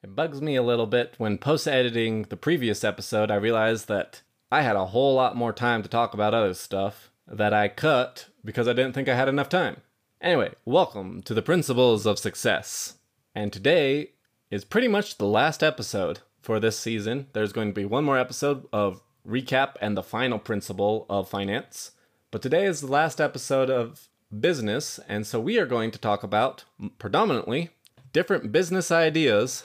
It bugs me a little bit when post editing the previous episode, I realized that I had a whole lot more time to talk about other stuff that I cut because I didn't think I had enough time. Anyway, welcome to the Principles of Success. And today is pretty much the last episode for this season. There's going to be one more episode of recap and the final principle of finance. But today is the last episode of business, and so we are going to talk about predominantly different business ideas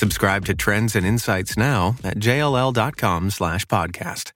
Subscribe to Trends and Insights now at jll.com slash podcast.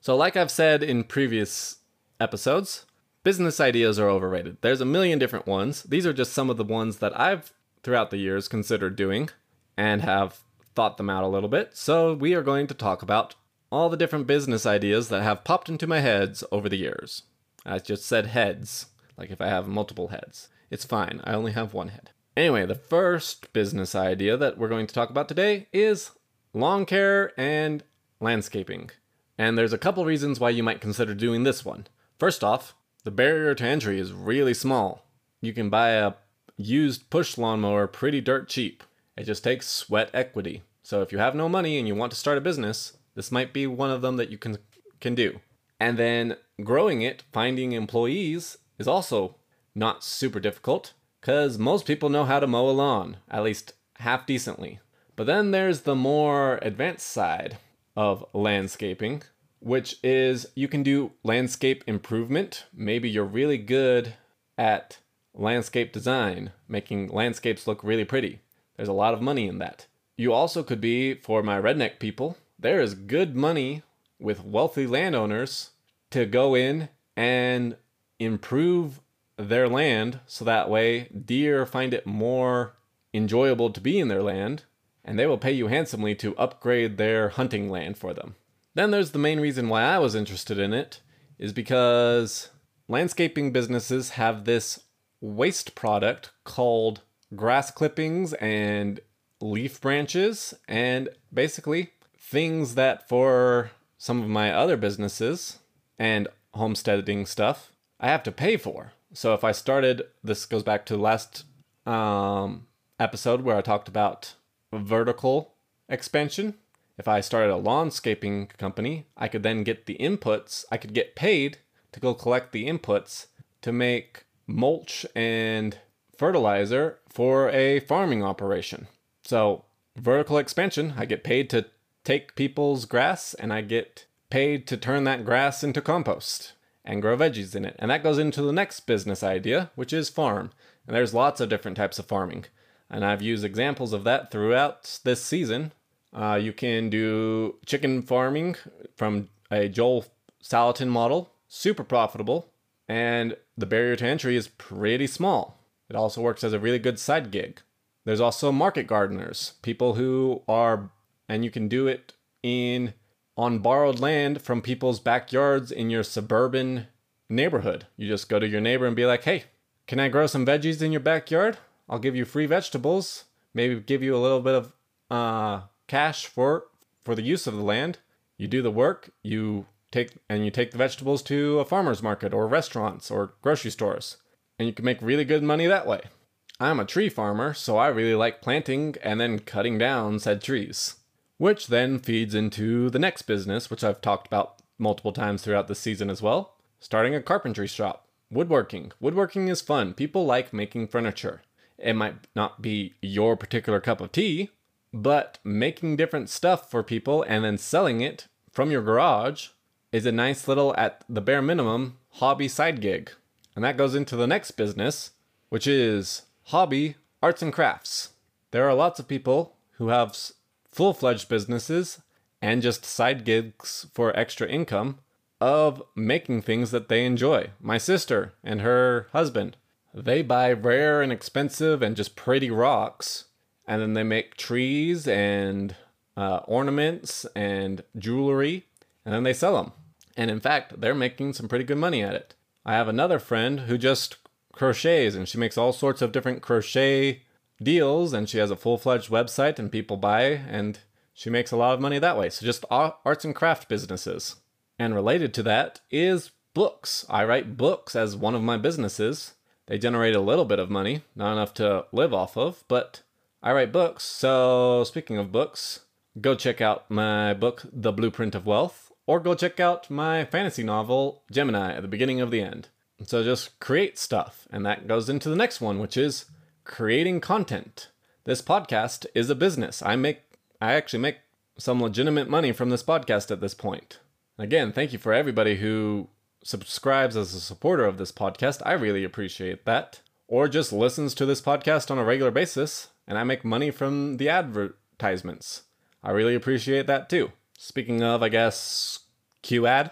So, like I've said in previous episodes, business ideas are overrated. There's a million different ones. These are just some of the ones that I've, throughout the years, considered doing and have thought them out a little bit. So, we are going to talk about all the different business ideas that have popped into my heads over the years. I just said heads, like if I have multiple heads. It's fine, I only have one head. Anyway, the first business idea that we're going to talk about today is lawn care and landscaping. And there's a couple reasons why you might consider doing this one. First off, the barrier to entry is really small. You can buy a used push lawnmower pretty dirt cheap. It just takes sweat equity. So if you have no money and you want to start a business, this might be one of them that you can can do. And then growing it, finding employees is also not super difficult cuz most people know how to mow a lawn, at least half decently. But then there's the more advanced side of landscaping, which is you can do landscape improvement. Maybe you're really good at landscape design, making landscapes look really pretty. There's a lot of money in that. You also could be, for my redneck people, there is good money with wealthy landowners to go in and improve their land so that way deer find it more enjoyable to be in their land and they will pay you handsomely to upgrade their hunting land for them. Then there's the main reason why I was interested in it is because landscaping businesses have this waste product called grass clippings and leaf branches and basically things that for some of my other businesses and homesteading stuff I have to pay for. So if I started this goes back to the last um, episode where I talked about vertical expansion. If I started a landscaping company, I could then get the inputs, I could get paid to go collect the inputs to make mulch and fertilizer for a farming operation. So, vertical expansion, I get paid to take people's grass and I get paid to turn that grass into compost and grow veggies in it. And that goes into the next business idea, which is farm. And there's lots of different types of farming and I've used examples of that throughout this season. Uh, you can do chicken farming from a Joel Salatin model, super profitable, and the barrier to entry is pretty small. It also works as a really good side gig. There's also market gardeners, people who are, and you can do it in on borrowed land from people's backyards in your suburban neighborhood. You just go to your neighbor and be like, hey, can I grow some veggies in your backyard? I'll give you free vegetables, maybe give you a little bit of uh, cash for for the use of the land. You do the work, you take and you take the vegetables to a farmer's market or restaurants or grocery stores, and you can make really good money that way. I'm a tree farmer, so I really like planting and then cutting down said trees, which then feeds into the next business, which I've talked about multiple times throughout the season as well, starting a carpentry shop. Woodworking. Woodworking is fun. People like making furniture. It might not be your particular cup of tea, but making different stuff for people and then selling it from your garage is a nice little, at the bare minimum, hobby side gig. And that goes into the next business, which is hobby arts and crafts. There are lots of people who have full fledged businesses and just side gigs for extra income of making things that they enjoy. My sister and her husband they buy rare and expensive and just pretty rocks, and then they make trees and uh, ornaments and jewelry, and then they sell them. And in fact, they're making some pretty good money at it. I have another friend who just crochets and she makes all sorts of different crochet deals and she has a full-fledged website and people buy and she makes a lot of money that way. So just arts and craft businesses. And related to that is books. I write books as one of my businesses. They generate a little bit of money, not enough to live off of, but I write books. So speaking of books, go check out my book, The Blueprint of Wealth, or go check out my fantasy novel, Gemini, at the beginning of the end. So just create stuff. And that goes into the next one, which is creating content. This podcast is a business. I make I actually make some legitimate money from this podcast at this point. Again, thank you for everybody who subscribes as a supporter of this podcast. I really appreciate that. Or just listens to this podcast on a regular basis, and I make money from the advertisements. I really appreciate that too. Speaking of, I guess, Q ad.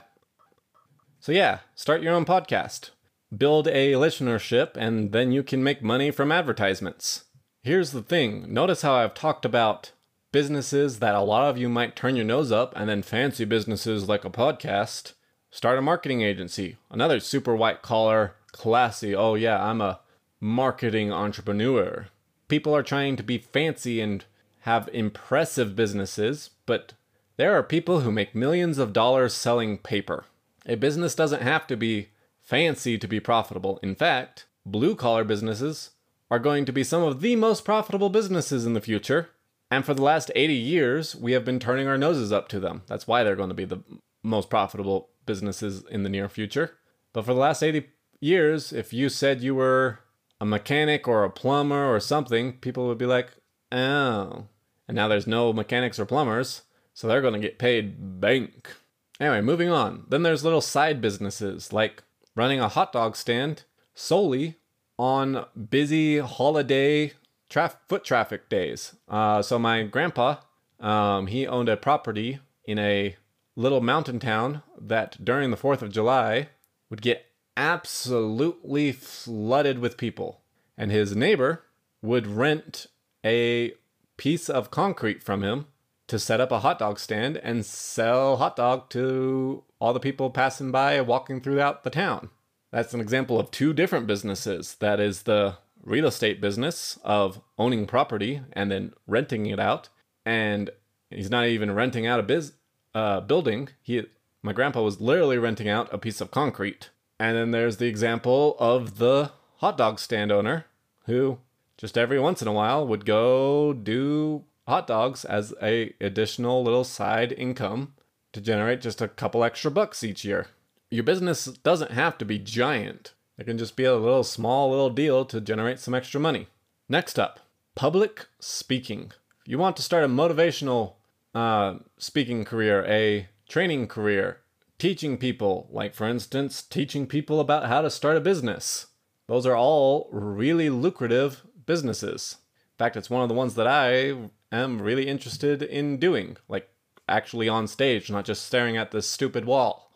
So, yeah, start your own podcast build a listenership, and then you can make money from advertisements. Here's the thing notice how I've talked about businesses that a lot of you might turn your nose up, and then fancy businesses like a podcast. Start a marketing agency, another super white collar, classy, oh yeah, I'm a marketing entrepreneur. People are trying to be fancy and have impressive businesses, but there are people who make millions of dollars selling paper. A business doesn't have to be fancy to be profitable. In fact, blue collar businesses are going to be some of the most profitable businesses in the future. And for the last 80 years, we have been turning our noses up to them. That's why they're going to be the most profitable businesses in the near future. But for the last 80 years, if you said you were a mechanic or a plumber or something, people would be like, oh. And now there's no mechanics or plumbers, so they're going to get paid bank. Anyway, moving on. Then there's little side businesses like running a hot dog stand solely on busy holiday traf- foot traffic days. Uh, so my grandpa, um, he owned a property in a little mountain town that during the 4th of July would get absolutely flooded with people. And his neighbor would rent a piece of concrete from him to set up a hot dog stand and sell hot dog to all the people passing by walking throughout the town. That's an example of two different businesses. That is the real estate business of owning property and then renting it out. And he's not even renting out a biz uh, building. He, my grandpa was literally renting out a piece of concrete. And then there's the example of the hot dog stand owner who just every once in a while would go do hot dogs as a additional little side income to generate just a couple extra bucks each year. Your business doesn't have to be giant. It can just be a little small little deal to generate some extra money. Next up, public speaking. You want to start a motivational uh, speaking career, a training career, teaching people, like for instance, teaching people about how to start a business. Those are all really lucrative businesses. In fact, it's one of the ones that I am really interested in doing, like actually on stage, not just staring at this stupid wall.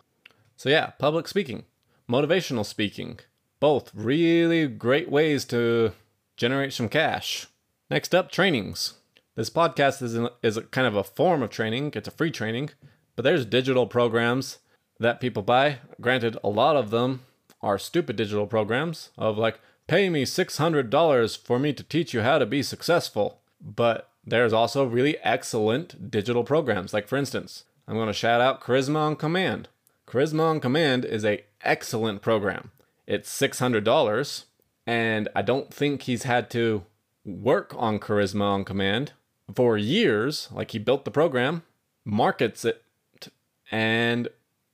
So, yeah, public speaking, motivational speaking, both really great ways to generate some cash. Next up, trainings. This podcast is, in, is a kind of a form of training, it's a free training, but there's digital programs that people buy. Granted, a lot of them are stupid digital programs of like, pay me $600 for me to teach you how to be successful. But there's also really excellent digital programs. Like for instance, I'm going to shout out Charisma on Command. Charisma on Command is a excellent program. It's $600 and I don't think he's had to work on Charisma on Command for years. Like he built the program, markets it and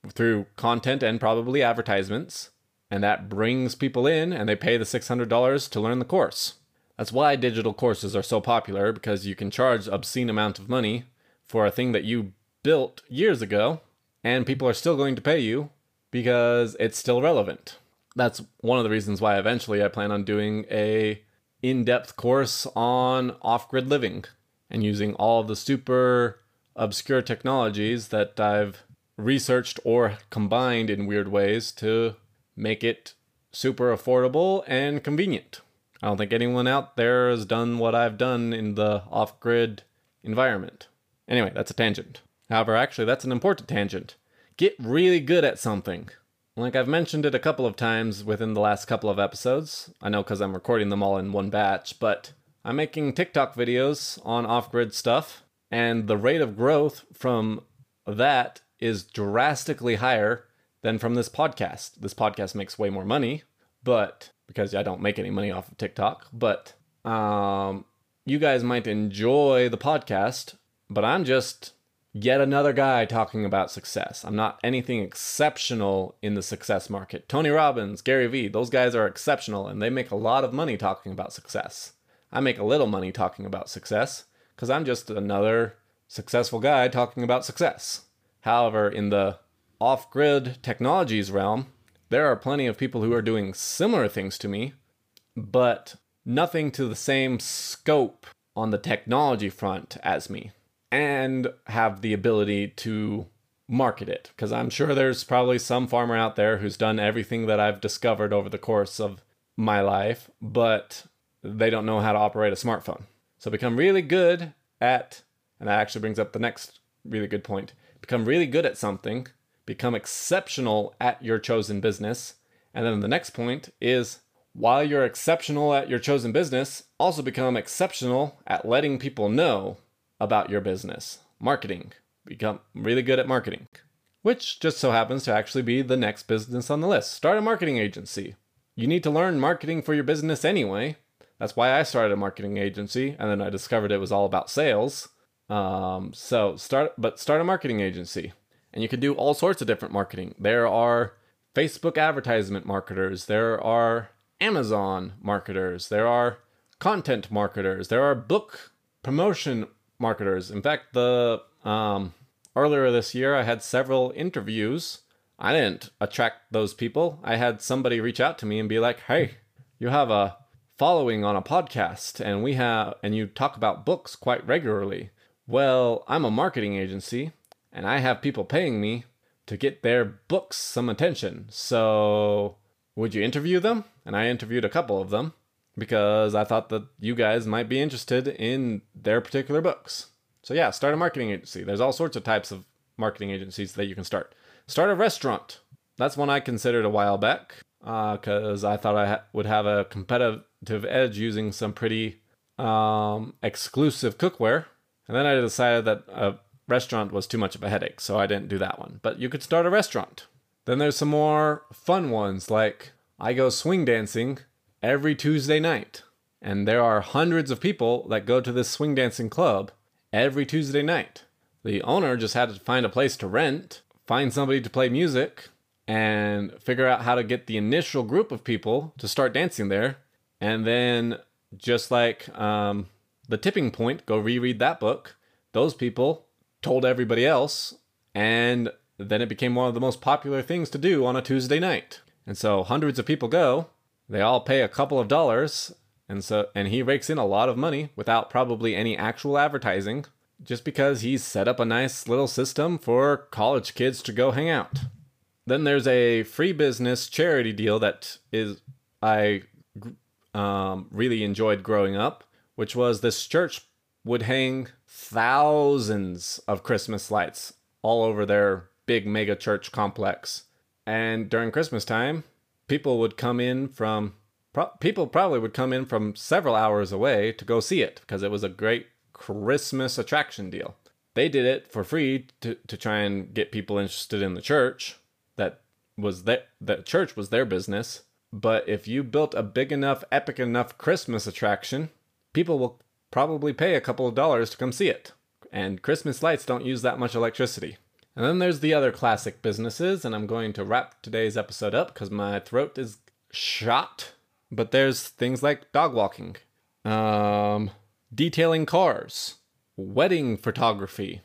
through content and probably advertisements and that brings people in and they pay the $600 to learn the course. That's why digital courses are so popular because you can charge obscene amount of money for a thing that you built years ago and people are still going to pay you because it's still relevant. That's one of the reasons why eventually I plan on doing a in-depth course on off-grid living and using all the super obscure technologies that I've researched or combined in weird ways to make it super affordable and convenient. I don't think anyone out there has done what I've done in the off grid environment. Anyway, that's a tangent. However, actually, that's an important tangent. Get really good at something. Like I've mentioned it a couple of times within the last couple of episodes. I know because I'm recording them all in one batch, but I'm making TikTok videos on off grid stuff, and the rate of growth from that is drastically higher than from this podcast. This podcast makes way more money, but because I don't make any money off of TikTok, but um, you guys might enjoy the podcast, but I'm just yet another guy talking about success. I'm not anything exceptional in the success market. Tony Robbins, Gary Vee, those guys are exceptional and they make a lot of money talking about success. I make a little money talking about success because I'm just another successful guy talking about success. However, in the off grid technologies realm, there are plenty of people who are doing similar things to me, but nothing to the same scope on the technology front as me, and have the ability to market it. Because I'm sure there's probably some farmer out there who's done everything that I've discovered over the course of my life, but they don't know how to operate a smartphone. So become really good at, and that actually brings up the next really good point become really good at something, become exceptional at your chosen business. And then the next point is while you're exceptional at your chosen business, also become exceptional at letting people know about your business. Marketing. Become really good at marketing, which just so happens to actually be the next business on the list. Start a marketing agency. You need to learn marketing for your business anyway. That's why I started a marketing agency, and then I discovered it was all about sales. Um, so start, but start a marketing agency, and you can do all sorts of different marketing. There are Facebook advertisement marketers. There are Amazon marketers. There are content marketers. There are book promotion marketers. In fact, the um, earlier this year, I had several interviews. I didn't attract those people. I had somebody reach out to me and be like, "Hey, you have a following on a podcast, and we have, and you talk about books quite regularly. Well, I'm a marketing agency and I have people paying me to get their books some attention. So, would you interview them? And I interviewed a couple of them because I thought that you guys might be interested in their particular books. So, yeah, start a marketing agency. There's all sorts of types of marketing agencies that you can start. Start a restaurant. That's one I considered a while back because uh, I thought I ha- would have a competitive edge using some pretty um, exclusive cookware and then I decided that a restaurant was too much of a headache, so I didn't do that one. But you could start a restaurant. Then there's some more fun ones, like I go swing dancing every Tuesday night. And there are hundreds of people that go to this swing dancing club every Tuesday night. The owner just had to find a place to rent, find somebody to play music, and figure out how to get the initial group of people to start dancing there. And then, just like um, the Tipping Point, go reread that book. Those people told everybody else, and then it became one of the most popular things to do on a Tuesday night. And so hundreds of people go, they all pay a couple of dollars, and so and he rakes in a lot of money without probably any actual advertising, just because he's set up a nice little system for college kids to go hang out. Then there's a free business charity deal that is I um, really enjoyed growing up which was this church would hang thousands of Christmas lights all over their big mega church complex. And during Christmas time, people would come in from pro- people probably would come in from several hours away to go see it because it was a great Christmas attraction deal. They did it for free to, to try and get people interested in the church. That was that that church was their business. But if you built a big enough, epic enough Christmas attraction, people will probably pay a couple of dollars to come see it. And Christmas lights don't use that much electricity. And then there's the other classic businesses, and I'm going to wrap today's episode up because my throat is shot. But there's things like dog walking, um, detailing cars, wedding photography.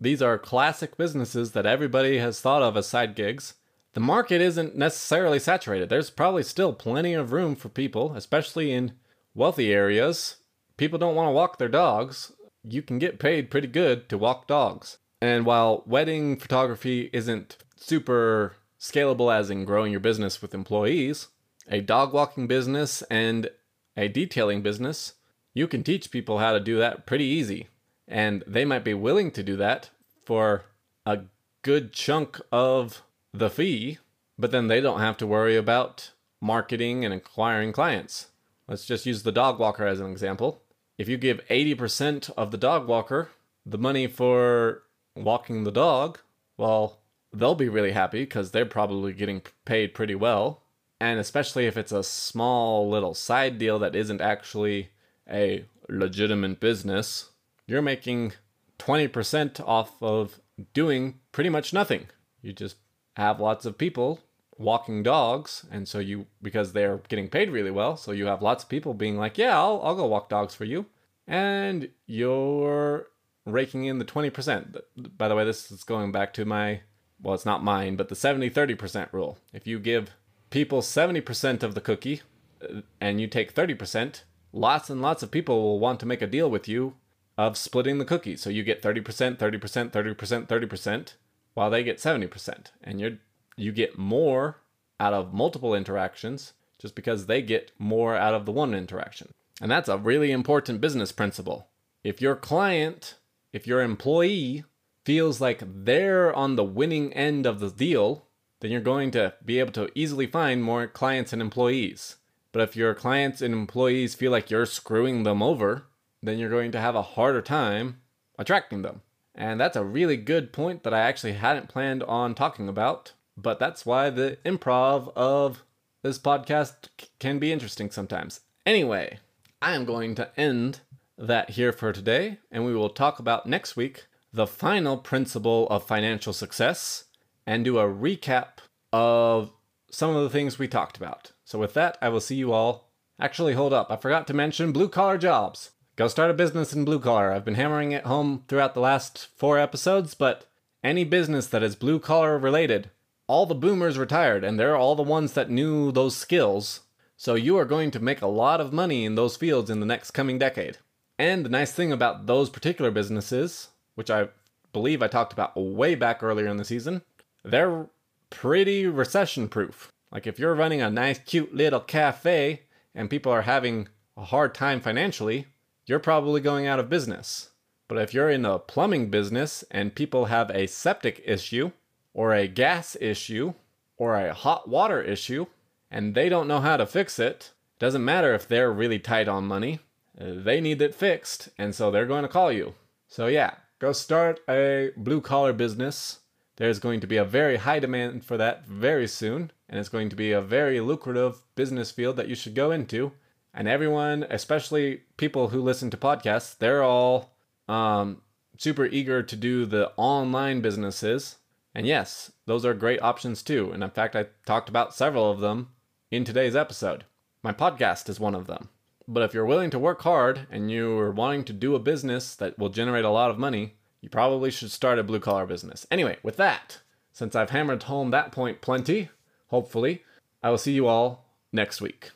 These are classic businesses that everybody has thought of as side gigs. The market isn't necessarily saturated. There's probably still plenty of room for people, especially in wealthy areas, people don't want to walk their dogs. You can get paid pretty good to walk dogs. And while wedding photography isn't super scalable as in growing your business with employees, a dog walking business and a detailing business, you can teach people how to do that pretty easy. And they might be willing to do that for a good chunk of the fee, but then they don't have to worry about marketing and acquiring clients. Let's just use the dog walker as an example. If you give 80% of the dog walker the money for walking the dog, well, they'll be really happy because they're probably getting paid pretty well. And especially if it's a small little side deal that isn't actually a legitimate business, you're making 20% off of doing pretty much nothing. You just have lots of people walking dogs and so you because they're getting paid really well so you have lots of people being like yeah I'll, I'll go walk dogs for you. And you're raking in the 20% by the way this is going back to my well it's not mine but the 70 30% rule. If you give people 70% of the cookie uh, and you take 30% lots and lots of people will want to make a deal with you of splitting the cookie. So you get 30% 30% 30% 30% while they get 70% and you're you get more out of multiple interactions just because they get more out of the one interaction. And that's a really important business principle. If your client, if your employee feels like they're on the winning end of the deal, then you're going to be able to easily find more clients and employees. But if your clients and employees feel like you're screwing them over, then you're going to have a harder time attracting them. And that's a really good point that I actually hadn't planned on talking about but that's why the improv of this podcast c- can be interesting sometimes. Anyway, I am going to end that here for today, and we will talk about next week the final principle of financial success and do a recap of some of the things we talked about. So, with that, I will see you all. Actually, hold up, I forgot to mention blue collar jobs. Go start a business in blue collar. I've been hammering it home throughout the last four episodes, but any business that is blue collar related all the boomers retired and they're all the ones that knew those skills. So you are going to make a lot of money in those fields in the next coming decade. And the nice thing about those particular businesses, which I believe I talked about way back earlier in the season, they're pretty recession proof. Like if you're running a nice, cute little cafe and people are having a hard time financially, you're probably going out of business. But if you're in a plumbing business and people have a septic issue, or a gas issue or a hot water issue and they don't know how to fix it, doesn't matter if they're really tight on money, uh, they need it fixed and so they're going to call you. So, yeah, go start a blue collar business. There's going to be a very high demand for that very soon, and it's going to be a very lucrative business field that you should go into. And everyone, especially people who listen to podcasts, they're all um, super eager to do the online businesses and yes, those are great options too. And in fact, I talked about several of them in today's episode. My podcast is one of them. But if you're willing to work hard and you're wanting to do a business that will generate a lot of money, you probably should start a blue collar business. Anyway, with that, since I've hammered home that point plenty, hopefully, I will see you all next week.